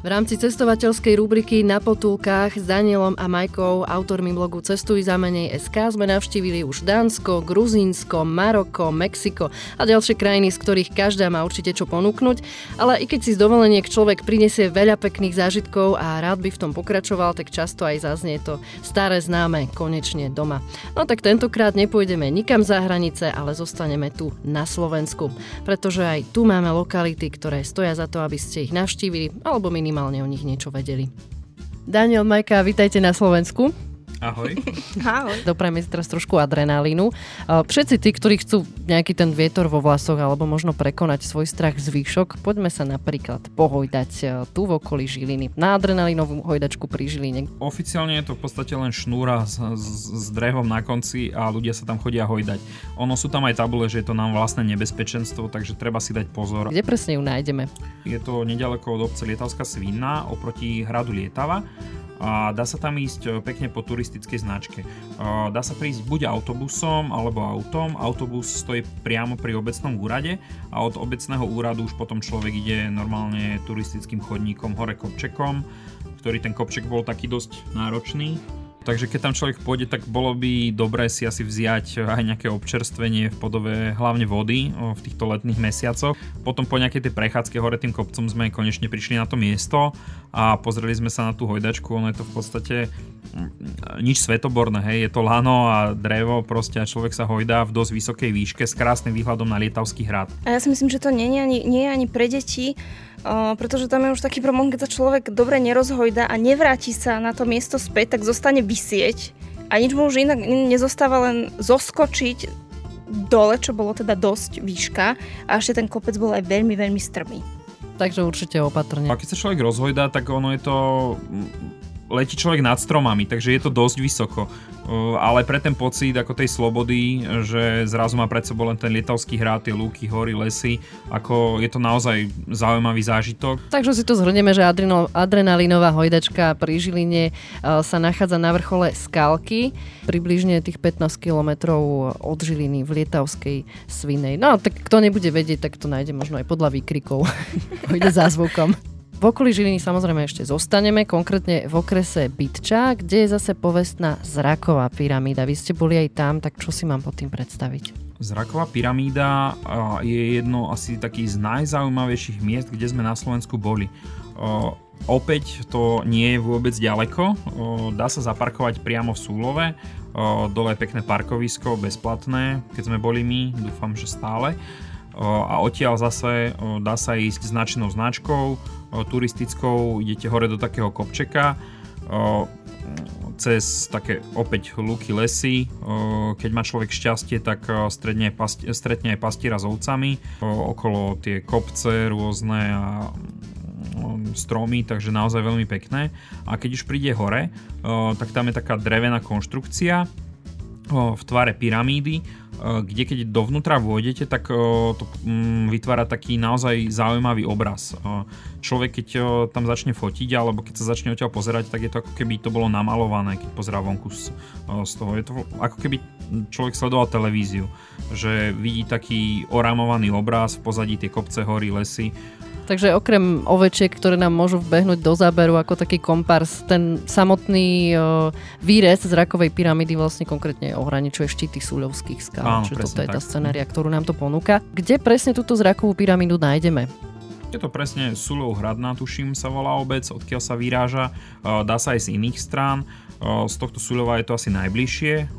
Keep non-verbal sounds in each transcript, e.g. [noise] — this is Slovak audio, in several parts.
V rámci cestovateľskej rubriky Na potulkách s Danielom a Majkou, autormi blogu Cestuj za menej SK, sme navštívili už Dánsko, Gruzínsko, Maroko, Mexiko a ďalšie krajiny, z ktorých každá má určite čo ponúknuť. Ale i keď si z dovoleniek človek prinesie veľa pekných zážitkov a rád by v tom pokračoval, tak často aj zaznie to staré známe konečne doma. No tak tentokrát nepôjdeme nikam za hranice, ale zostaneme tu na Slovensku. Pretože aj tu máme lokality, ktoré stoja za to, aby ste ich navštívili alebo minimálne minimálne o nich niečo vedeli. Daniel, Majka, vítajte na Slovensku. Ahoj. Ahoj. Doprajme si teraz trošku adrenalínu. Všetci tí, ktorí chcú nejaký ten vietor vo vlasoch alebo možno prekonať svoj strach z výšok, poďme sa napríklad pohojdať e, tu v okolí Žiliny. Na adrenalínovú hojdačku pri Žiline. Oficiálne je to v podstate len šnúra s, s, s drehom na konci a ľudia sa tam chodia hojdať. Ono sú tam aj tabule, že je to nám vlastné nebezpečenstvo, takže treba si dať pozor. Kde presne ju nájdeme? Je to nedaleko od obce Lietavská Svinna oproti hradu Lietava a dá sa tam ísť e, pekne po turistickej značke. Dá sa prísť buď autobusom alebo autom. Autobus stojí priamo pri obecnom úrade a od obecného úradu už potom človek ide normálne turistickým chodníkom hore kopčekom, ktorý ten kopček bol taký dosť náročný Takže keď tam človek pôjde, tak bolo by dobré si asi vziať aj nejaké občerstvenie v podobe hlavne vody v týchto letných mesiacoch. Potom po nejakej tej prechádzke hore tým kopcom sme konečne prišli na to miesto a pozreli sme sa na tú hojdačku. Ono je to v podstate mm, nič svetoborné, hej, je to lano a drevo proste a človek sa hojdá v dosť vysokej výške s krásnym výhľadom na Lietavský hrad. A ja si myslím, že to nie je ani, nie je ani pre deti, O, pretože tam je už taký problém, keď sa človek dobre nerozhojda a nevráti sa na to miesto späť, tak zostane vysieť a nič mu už inak nezostáva len zoskočiť dole, čo bolo teda dosť výška a ešte ten kopec bol aj veľmi, veľmi strmý. Takže určite opatrne. A keď sa človek rozhojda, tak ono je to letí človek nad stromami, takže je to dosť vysoko. Ale pre ten pocit ako tej slobody, že zrazu má pred sebou len ten lietavský hrad, tie lúky, hory, lesy, ako je to naozaj zaujímavý zážitok. Takže si to zhrnieme, že adrenalinová hojdačka pri Žiline sa nachádza na vrchole Skalky, približne tých 15 kilometrov od Žiliny v Lietavskej Svinej. No tak kto nebude vedieť, tak to nájde možno aj podľa výkrikov. [laughs] Pôjde za zvukom. V okolí Žiliny samozrejme ešte zostaneme, konkrétne v okrese Bytča, kde je zase povestná zraková pyramída. Vy ste boli aj tam, tak čo si mám pod tým predstaviť? Zraková pyramída je jedno asi takých z najzaujímavejších miest, kde sme na Slovensku boli. Opäť to nie je vôbec ďaleko, dá sa zaparkovať priamo v Súlove, dole je pekné parkovisko, bezplatné, keď sme boli my, dúfam, že stále a odtiaľ zase dá sa ísť značnou značkou, turistickou, idete hore do takého kopčeka, cez také opäť lúky lesy. Keď má človek šťastie, tak pasti- stretne aj pastiera s ovcami. Okolo tie kopce rôzne a stromy, takže naozaj veľmi pekné. A keď už príde hore, tak tam je taká drevená konštrukcia v tvare pyramídy, Eh, kde keď dovnútra vôjdete, tak eh, to mm, vytvára taký naozaj zaujímavý obraz. Eh, človek, keď tam začne fotiť, alebo keď sa začne odtiaľ pozerať, tak je to ako keby to bolo namalované, keď pozerá vonku z toho. Je to ako keby človek sledoval televíziu, že vidí taký oramovaný obraz, v pozadí tie kopce, hory, lesy Takže okrem ovečiek, ktoré nám môžu vbehnúť do záberu ako taký kompars, ten samotný uh, výrez z rakovej pyramídy vlastne konkrétne ohraničuje štíty súľovských skál. Čiže toto je tá scenéria, ktorú nám to ponúka. Kde presne túto zrakovú pyramídu nájdeme? Je to presne Sulov hradná, tuším sa volá obec, odkiaľ sa vyráža. Dá sa aj z iných strán. Z tohto Sulova je to asi najbližšie.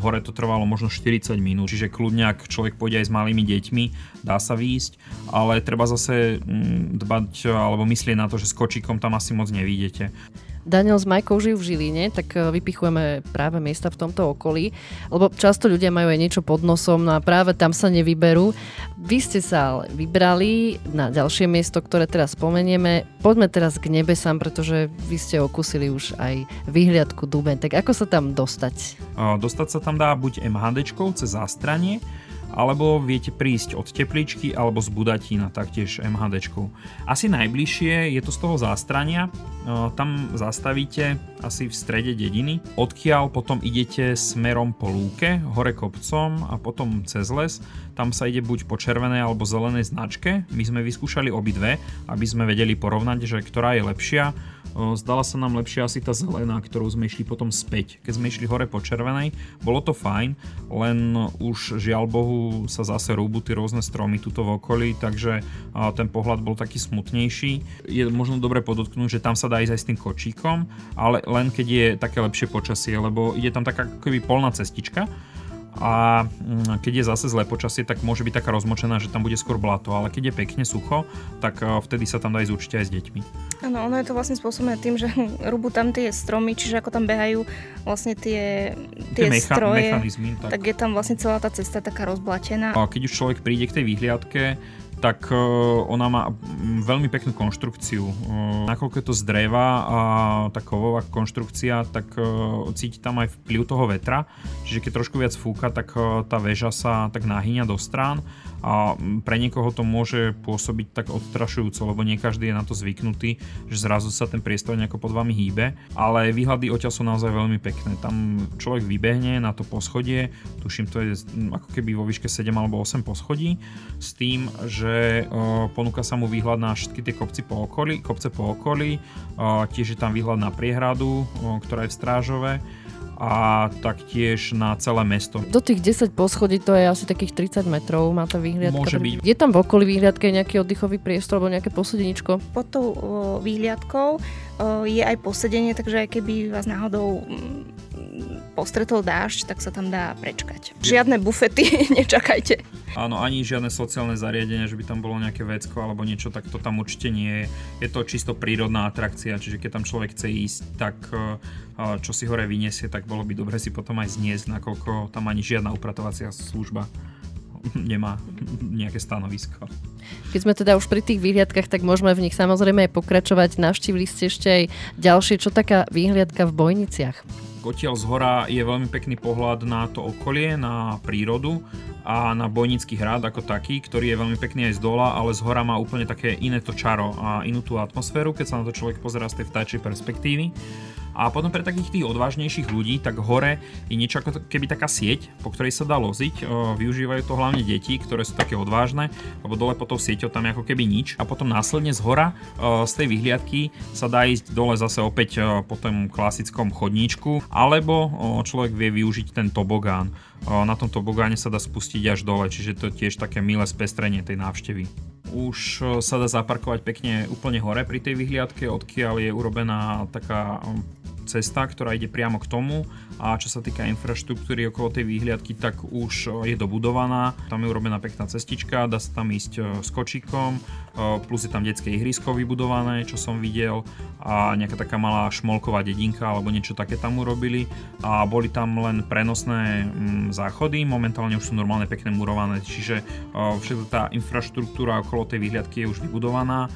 Hore to trvalo možno 40 minút, čiže kľudne, ak človek pôjde aj s malými deťmi, dá sa výjsť, ale treba zase mm, dbať alebo myslieť na to, že s kočíkom tam asi moc nevídete. Daniel s Majkou žijú v Žiline, tak e, vypichujeme práve miesta v tomto okolí, lebo často ľudia majú aj niečo pod nosom no a práve tam sa nevyberú. Vy ste sa ale vybrali na ďalšie miesto, ktoré teraz spomenieme. Poďme teraz k nebesám, pretože vy ste okusili už aj vyhliadku Duben. Tak ako sa tam dostať? Dostať sa tam dá buď MHD cez zástranie, alebo viete prísť od Tepličky alebo z Budatína, taktiež MHD. Asi najbližšie je to z toho zástrania, tam zastavíte asi v strede dediny, odkiaľ potom idete smerom po lúke, hore kopcom a potom cez les. Tam sa ide buď po červenej alebo zelenej značke. My sme vyskúšali obidve, aby sme vedeli porovnať, že ktorá je lepšia Zdala sa nám lepšia asi tá zelená, ktorou sme išli potom späť. Keď sme išli hore po červenej, bolo to fajn, len už žiaľ Bohu sa zase rúbu tie rôzne stromy tuto v okolí, takže ten pohľad bol taký smutnejší. Je možno dobre podotknúť, že tam sa dá ísť aj s tým kočíkom, ale len keď je také lepšie počasie, lebo ide tam taká keby polná cestička, a mm, keď je zase zlé počasie, tak môže byť taká rozmočená, že tam bude skôr blato, ale keď je pekne sucho, tak e, vtedy sa tam dá ísť určite aj s deťmi. Áno, ono je to vlastne spôsobené tým, že [laughs] rúbu tam tie stromy, čiže ako tam behajú vlastne tie, tie, tie mecha- stroje, mechanizmy, tak... tak je tam vlastne celá tá cesta taká rozblatená. A keď už človek príde k tej výhliadke, tak e, ona má veľmi peknú konštrukciu. E, nakoľko je to z dreva a tá kovová konštrukcia, tak e, cíti tam aj vplyv toho vetra, čiže keď trošku viac fúka, tak tá väža sa tak nahýňa do strán a pre niekoho to môže pôsobiť tak odstrašujúco, lebo nie každý je na to zvyknutý, že zrazu sa ten priestor nejako pod vami hýbe, ale výhľady odtiaľ sú naozaj veľmi pekné. Tam človek vybehne na to poschodie, tuším to je ako keby vo výške 7 alebo 8 poschodí, s tým, že ponúka sa mu výhľad na všetky tie kopci po okolí, kopce po okolí, tiež je tam výhľad na priehradu, ktorá je v Strážove a taktiež na celé mesto. Do tých 10 poschodí to je asi takých 30 metrov, má tá výhliadka. Môže byť. Je tam v okolí výhliadke nejaký oddychový priestor alebo nejaké posedeničko? Pod tou o, výhliadkou o, je aj posedenie, takže aj keby vás náhodou mm, postretol dážď, tak sa tam dá prečkať. Žiadne bufety, [laughs] nečakajte. Áno, ani žiadne sociálne zariadenie, že by tam bolo nejaké vecko alebo niečo, tak to tam určite nie je. Je to čisto prírodná atrakcia, čiže keď tam človek chce ísť, tak čo si hore vyniesie, tak bolo by dobre si potom aj zniesť, nakoľko tam ani žiadna upratovacia služba nemá nejaké stanovisko. Keď sme teda už pri tých výhliadkach, tak môžeme v nich samozrejme aj pokračovať. Navštívili ste ešte aj ďalšie, čo taká výhliadka v Bojniciach? Odtiaľ z hora je veľmi pekný pohľad na to okolie, na prírodu a na Bojnický hrad ako taký, ktorý je veľmi pekný aj z dola, ale z hora má úplne také iné to čaro a inú tú atmosféru, keď sa na to človek pozerá z tej vtáčej perspektívy. A potom pre takých tých odvážnejších ľudí, tak hore je niečo ako keby taká sieť, po ktorej sa dá loziť. Využívajú to hlavne deti, ktoré sú také odvážne, lebo dole pod tou sieťou tam je ako keby nič. A potom následne z hora z tej vyhliadky sa dá ísť dole zase opäť po tom klasickom chodníčku, alebo človek vie využiť ten tobogán. Na tom tobogáne sa dá spustiť až dole, čiže to je tiež také milé spestrenie tej návštevy už sa dá zaparkovať pekne úplne hore pri tej vyhliadke, odkiaľ je urobená taká cesta, ktorá ide priamo k tomu a čo sa týka infraštruktúry okolo tej výhliadky, tak už je dobudovaná. Tam je urobená pekná cestička, dá sa tam ísť e, s kočíkom, e, plus je tam detské ihrisko vybudované, čo som videl a nejaká taká malá šmolková dedinka alebo niečo také tam urobili a boli tam len prenosné mm, záchody, momentálne už sú normálne pekné murované, čiže e, všetká tá infraštruktúra okolo tej výhliadky je už vybudovaná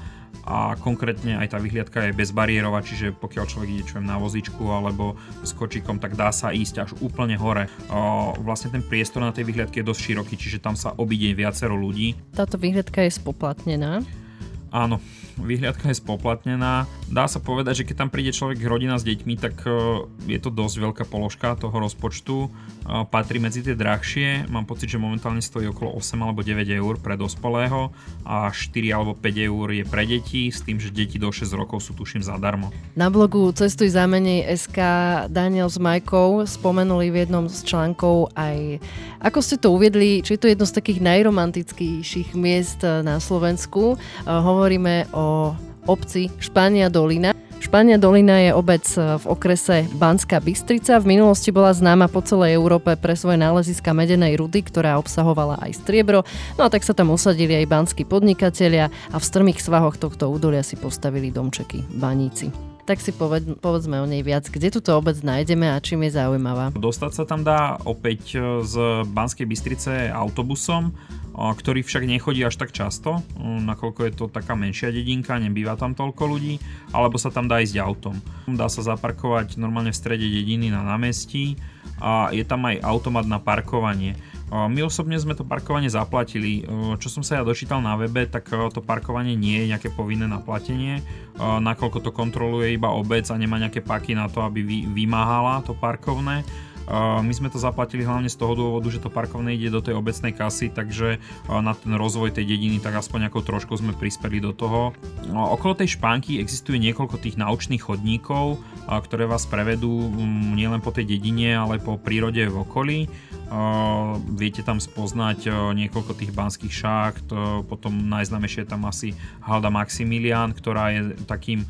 a konkrétne aj tá vyhliadka je bezbariérová, čiže pokiaľ človek ide čo na vozičku alebo s kočíkom, tak dá sa ísť až úplne hore. Vlastne ten priestor na tej vyhliadke je dosť široký, čiže tam sa obíde viacero ľudí. Táto vyhliadka je spoplatnená? Áno, vyhliadka je spoplatnená. Dá sa povedať, že keď tam príde človek rodina s deťmi, tak e, je to dosť veľká položka toho rozpočtu. E, patrí medzi tie drahšie. Mám pocit, že momentálne stojí okolo 8 alebo 9 eur pre dospelého a 4 alebo 5 eur je pre deti, s tým, že deti do 6 rokov sú tuším zadarmo. Na blogu Cestuj za menej SK Daniel s Majkou spomenuli v jednom z článkov aj, ako ste to uviedli, či je to jedno z takých najromantickejších miest na Slovensku. E, hovoríme o obci Špania Dolina. Špania Dolina je obec v okrese Banská Bystrica. V minulosti bola známa po celej Európe pre svoje náleziska medenej rudy, ktorá obsahovala aj striebro. No a tak sa tam usadili aj banskí podnikatelia a v strmých svahoch tohto údolia si postavili domčeky baníci tak si poved, povedzme o nej viac. Kde túto obec nájdeme a čím je zaujímavá? Dostať sa tam dá opäť z Banskej Bystrice autobusom ktorý však nechodí až tak často, nakoľko je to taká menšia dedinka, nebýva tam toľko ľudí, alebo sa tam dá ísť autom. Dá sa zaparkovať normálne v strede dediny na námestí a je tam aj automat na parkovanie. My osobne sme to parkovanie zaplatili. Čo som sa ja dočítal na webe, tak to parkovanie nie je nejaké povinné naplatenie, nakoľko to kontroluje iba obec a nemá nejaké paky na to, aby vymáhala to parkovné. My sme to zaplatili hlavne z toho dôvodu, že to parkovné ide do tej obecnej kasy, takže na ten rozvoj tej dediny tak aspoň ako trošku sme prispeli do toho. Okolo tej špánky existuje niekoľko tých naučných chodníkov, ktoré vás prevedú mm, nielen po tej dedine, ale po prírode v okolí. Viete tam spoznať niekoľko tých banských šácht, potom najznámejšie je tam asi Halda Maximilian, ktorá je takým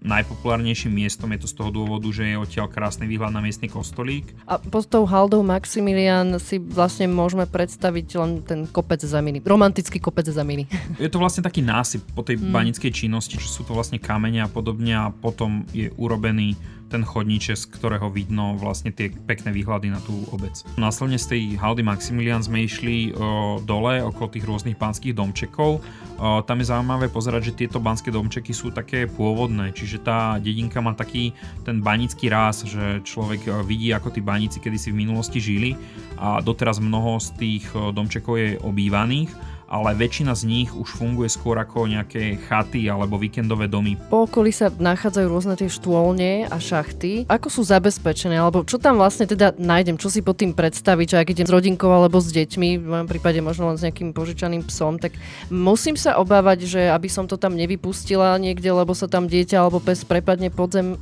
najpopulárnejším miestom. Je to z toho dôvodu, že je odtiaľ krásny výhľad na miestny kostolík. A pod tou haldou Maximilian si vlastne môžeme predstaviť len ten kopec zaminy. Romantický kopec zaminy. Je to vlastne taký násyp po tej mm. banickej činnosti, čo sú to vlastne kamene a podobne a potom je urobený ten chodníček, z ktorého vidno vlastne tie pekné výhľady na tú obec. Následne z tej haldy Maximilian sme išli o, dole okolo tých rôznych pánskych domčekov. O, tam je zaujímavé pozerať, že tieto banské domčeky sú také pôvodné, čiže tá dedinka má taký ten banický ráz, že človek vidí, ako tí baníci kedysi v minulosti žili a doteraz mnoho z tých domčekov je obývaných ale väčšina z nich už funguje skôr ako nejaké chaty alebo víkendové domy. Po okolí sa nachádzajú rôzne tie štôlne a šachty. Ako sú zabezpečené, alebo čo tam vlastne teda nájdem, čo si pod tým predstaviť, že ak idem s rodinkou alebo s deťmi, v mojom prípade možno len s nejakým požičaným psom, tak musím sa obávať, že aby som to tam nevypustila niekde, lebo sa tam dieťa alebo pes prepadne pod zem,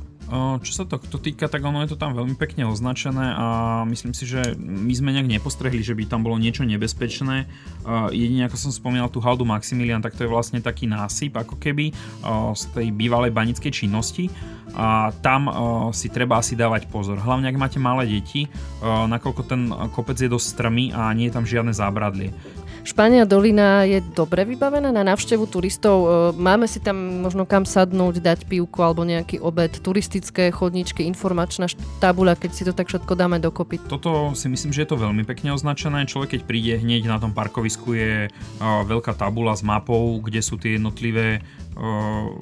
čo sa to, to týka, tak ono je to tam veľmi pekne označené a myslím si, že my sme nejak nepostrehli, že by tam bolo niečo nebezpečné. Jedine, ako som spomínal tú haldu Maximilian, tak to je vlastne taký násyp, ako keby z tej bývalej banickej činnosti a tam si treba asi dávať pozor. Hlavne, ak máte malé deti, nakoľko ten kopec je dosť strmý a nie je tam žiadne zábradlie. Špania dolina je dobre vybavená na návštevu turistov. E, máme si tam možno kam sadnúť, dať pivku alebo nejaký obed, turistické chodničky, informačná tabuľa, keď si to tak všetko dáme dokopy. Toto si myslím, že je to veľmi pekne označené. Človek, keď príde hneď na tom parkovisku, je e, veľká tabula s mapou, kde sú tie jednotlivé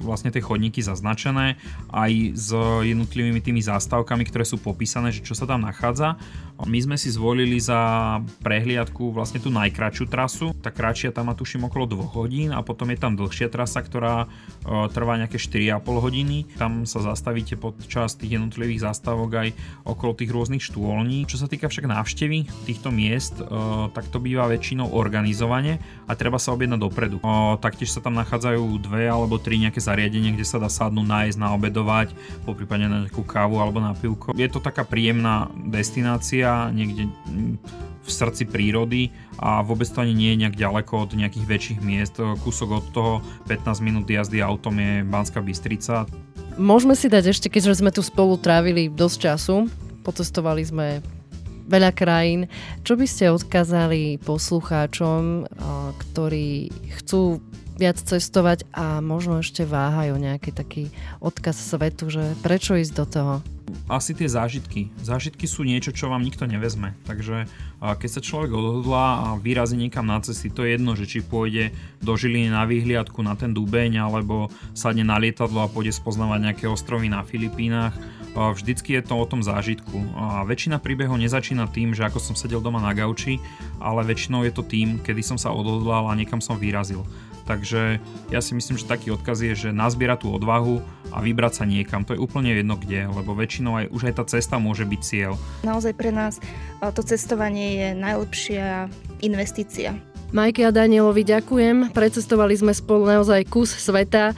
vlastne tie chodníky zaznačené aj s jednotlivými tými zástavkami, ktoré sú popísané, že čo sa tam nachádza. My sme si zvolili za prehliadku vlastne tú najkračšiu trasu. Tá kratšia tam má tuším okolo 2 hodín a potom je tam dlhšia trasa, ktorá trvá nejaké 4,5 hodiny. Tam sa zastavíte počas tých jednotlivých zástavok aj okolo tých rôznych štôlní. Čo sa týka však návštevy týchto miest, tak to býva väčšinou organizovane a treba sa objednať dopredu. Taktiež sa tam nachádzajú dve alebo tri nejaké zariadenie, kde sa dá sadnúť, nájsť, naobedovať, po prípade na nejakú kávu alebo na pivko. Je to taká príjemná destinácia, niekde mm, v srdci prírody a vôbec to ani nie je nejak ďaleko od nejakých väčších miest. Kúsok od toho 15 minút jazdy autom je Banská Bystrica. Môžeme si dať ešte, keďže sme tu spolu trávili dosť času, potestovali sme veľa krajín. Čo by ste odkázali poslucháčom, ktorí chcú viac cestovať a možno ešte váhajú nejaký taký odkaz svetu, že prečo ísť do toho? Asi tie zážitky. Zážitky sú niečo, čo vám nikto nevezme. Takže keď sa človek odhodlá a vyrazí niekam na cesty, to je jedno, že či pôjde do Žiliny na výhliadku na ten Dubeň, alebo sadne na lietadlo a pôjde spoznávať nejaké ostrovy na Filipínach. Vždycky je to o tom zážitku. A väčšina príbehov nezačína tým, že ako som sedel doma na gauči, ale väčšinou je to tým, kedy som sa odhodlal a niekam som vyrazil. Takže ja si myslím, že taký odkaz je, že nazbiera tú odvahu a vybrať sa niekam. To je úplne jedno kde, lebo väčšinou aj, už aj tá cesta môže byť cieľ. Naozaj pre nás to cestovanie je najlepšia investícia. Majke a Danielovi ďakujem. Precestovali sme spolu naozaj kus sveta.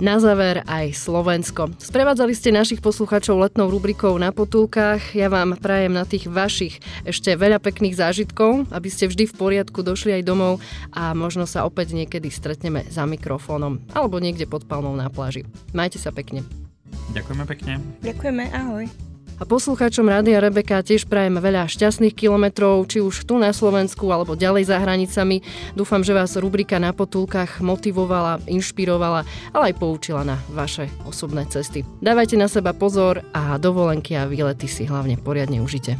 Na záver aj Slovensko. Sprevádzali ste našich poslucháčov letnou rubrikou na potulkách. Ja vám prajem na tých vašich ešte veľa pekných zážitkov, aby ste vždy v poriadku došli aj domov a možno sa opäť niekedy stretneme za mikrofónom alebo niekde pod palmou na pláži. Majte sa pekne. Ďakujeme pekne. Ďakujeme, ahoj. A poslucháčom Rádia Rebeka tiež prajeme veľa šťastných kilometrov, či už tu na Slovensku alebo ďalej za hranicami. Dúfam, že vás rubrika na potulkách motivovala, inšpirovala, ale aj poučila na vaše osobné cesty. Dávajte na seba pozor a dovolenky a výlety si hlavne poriadne užite.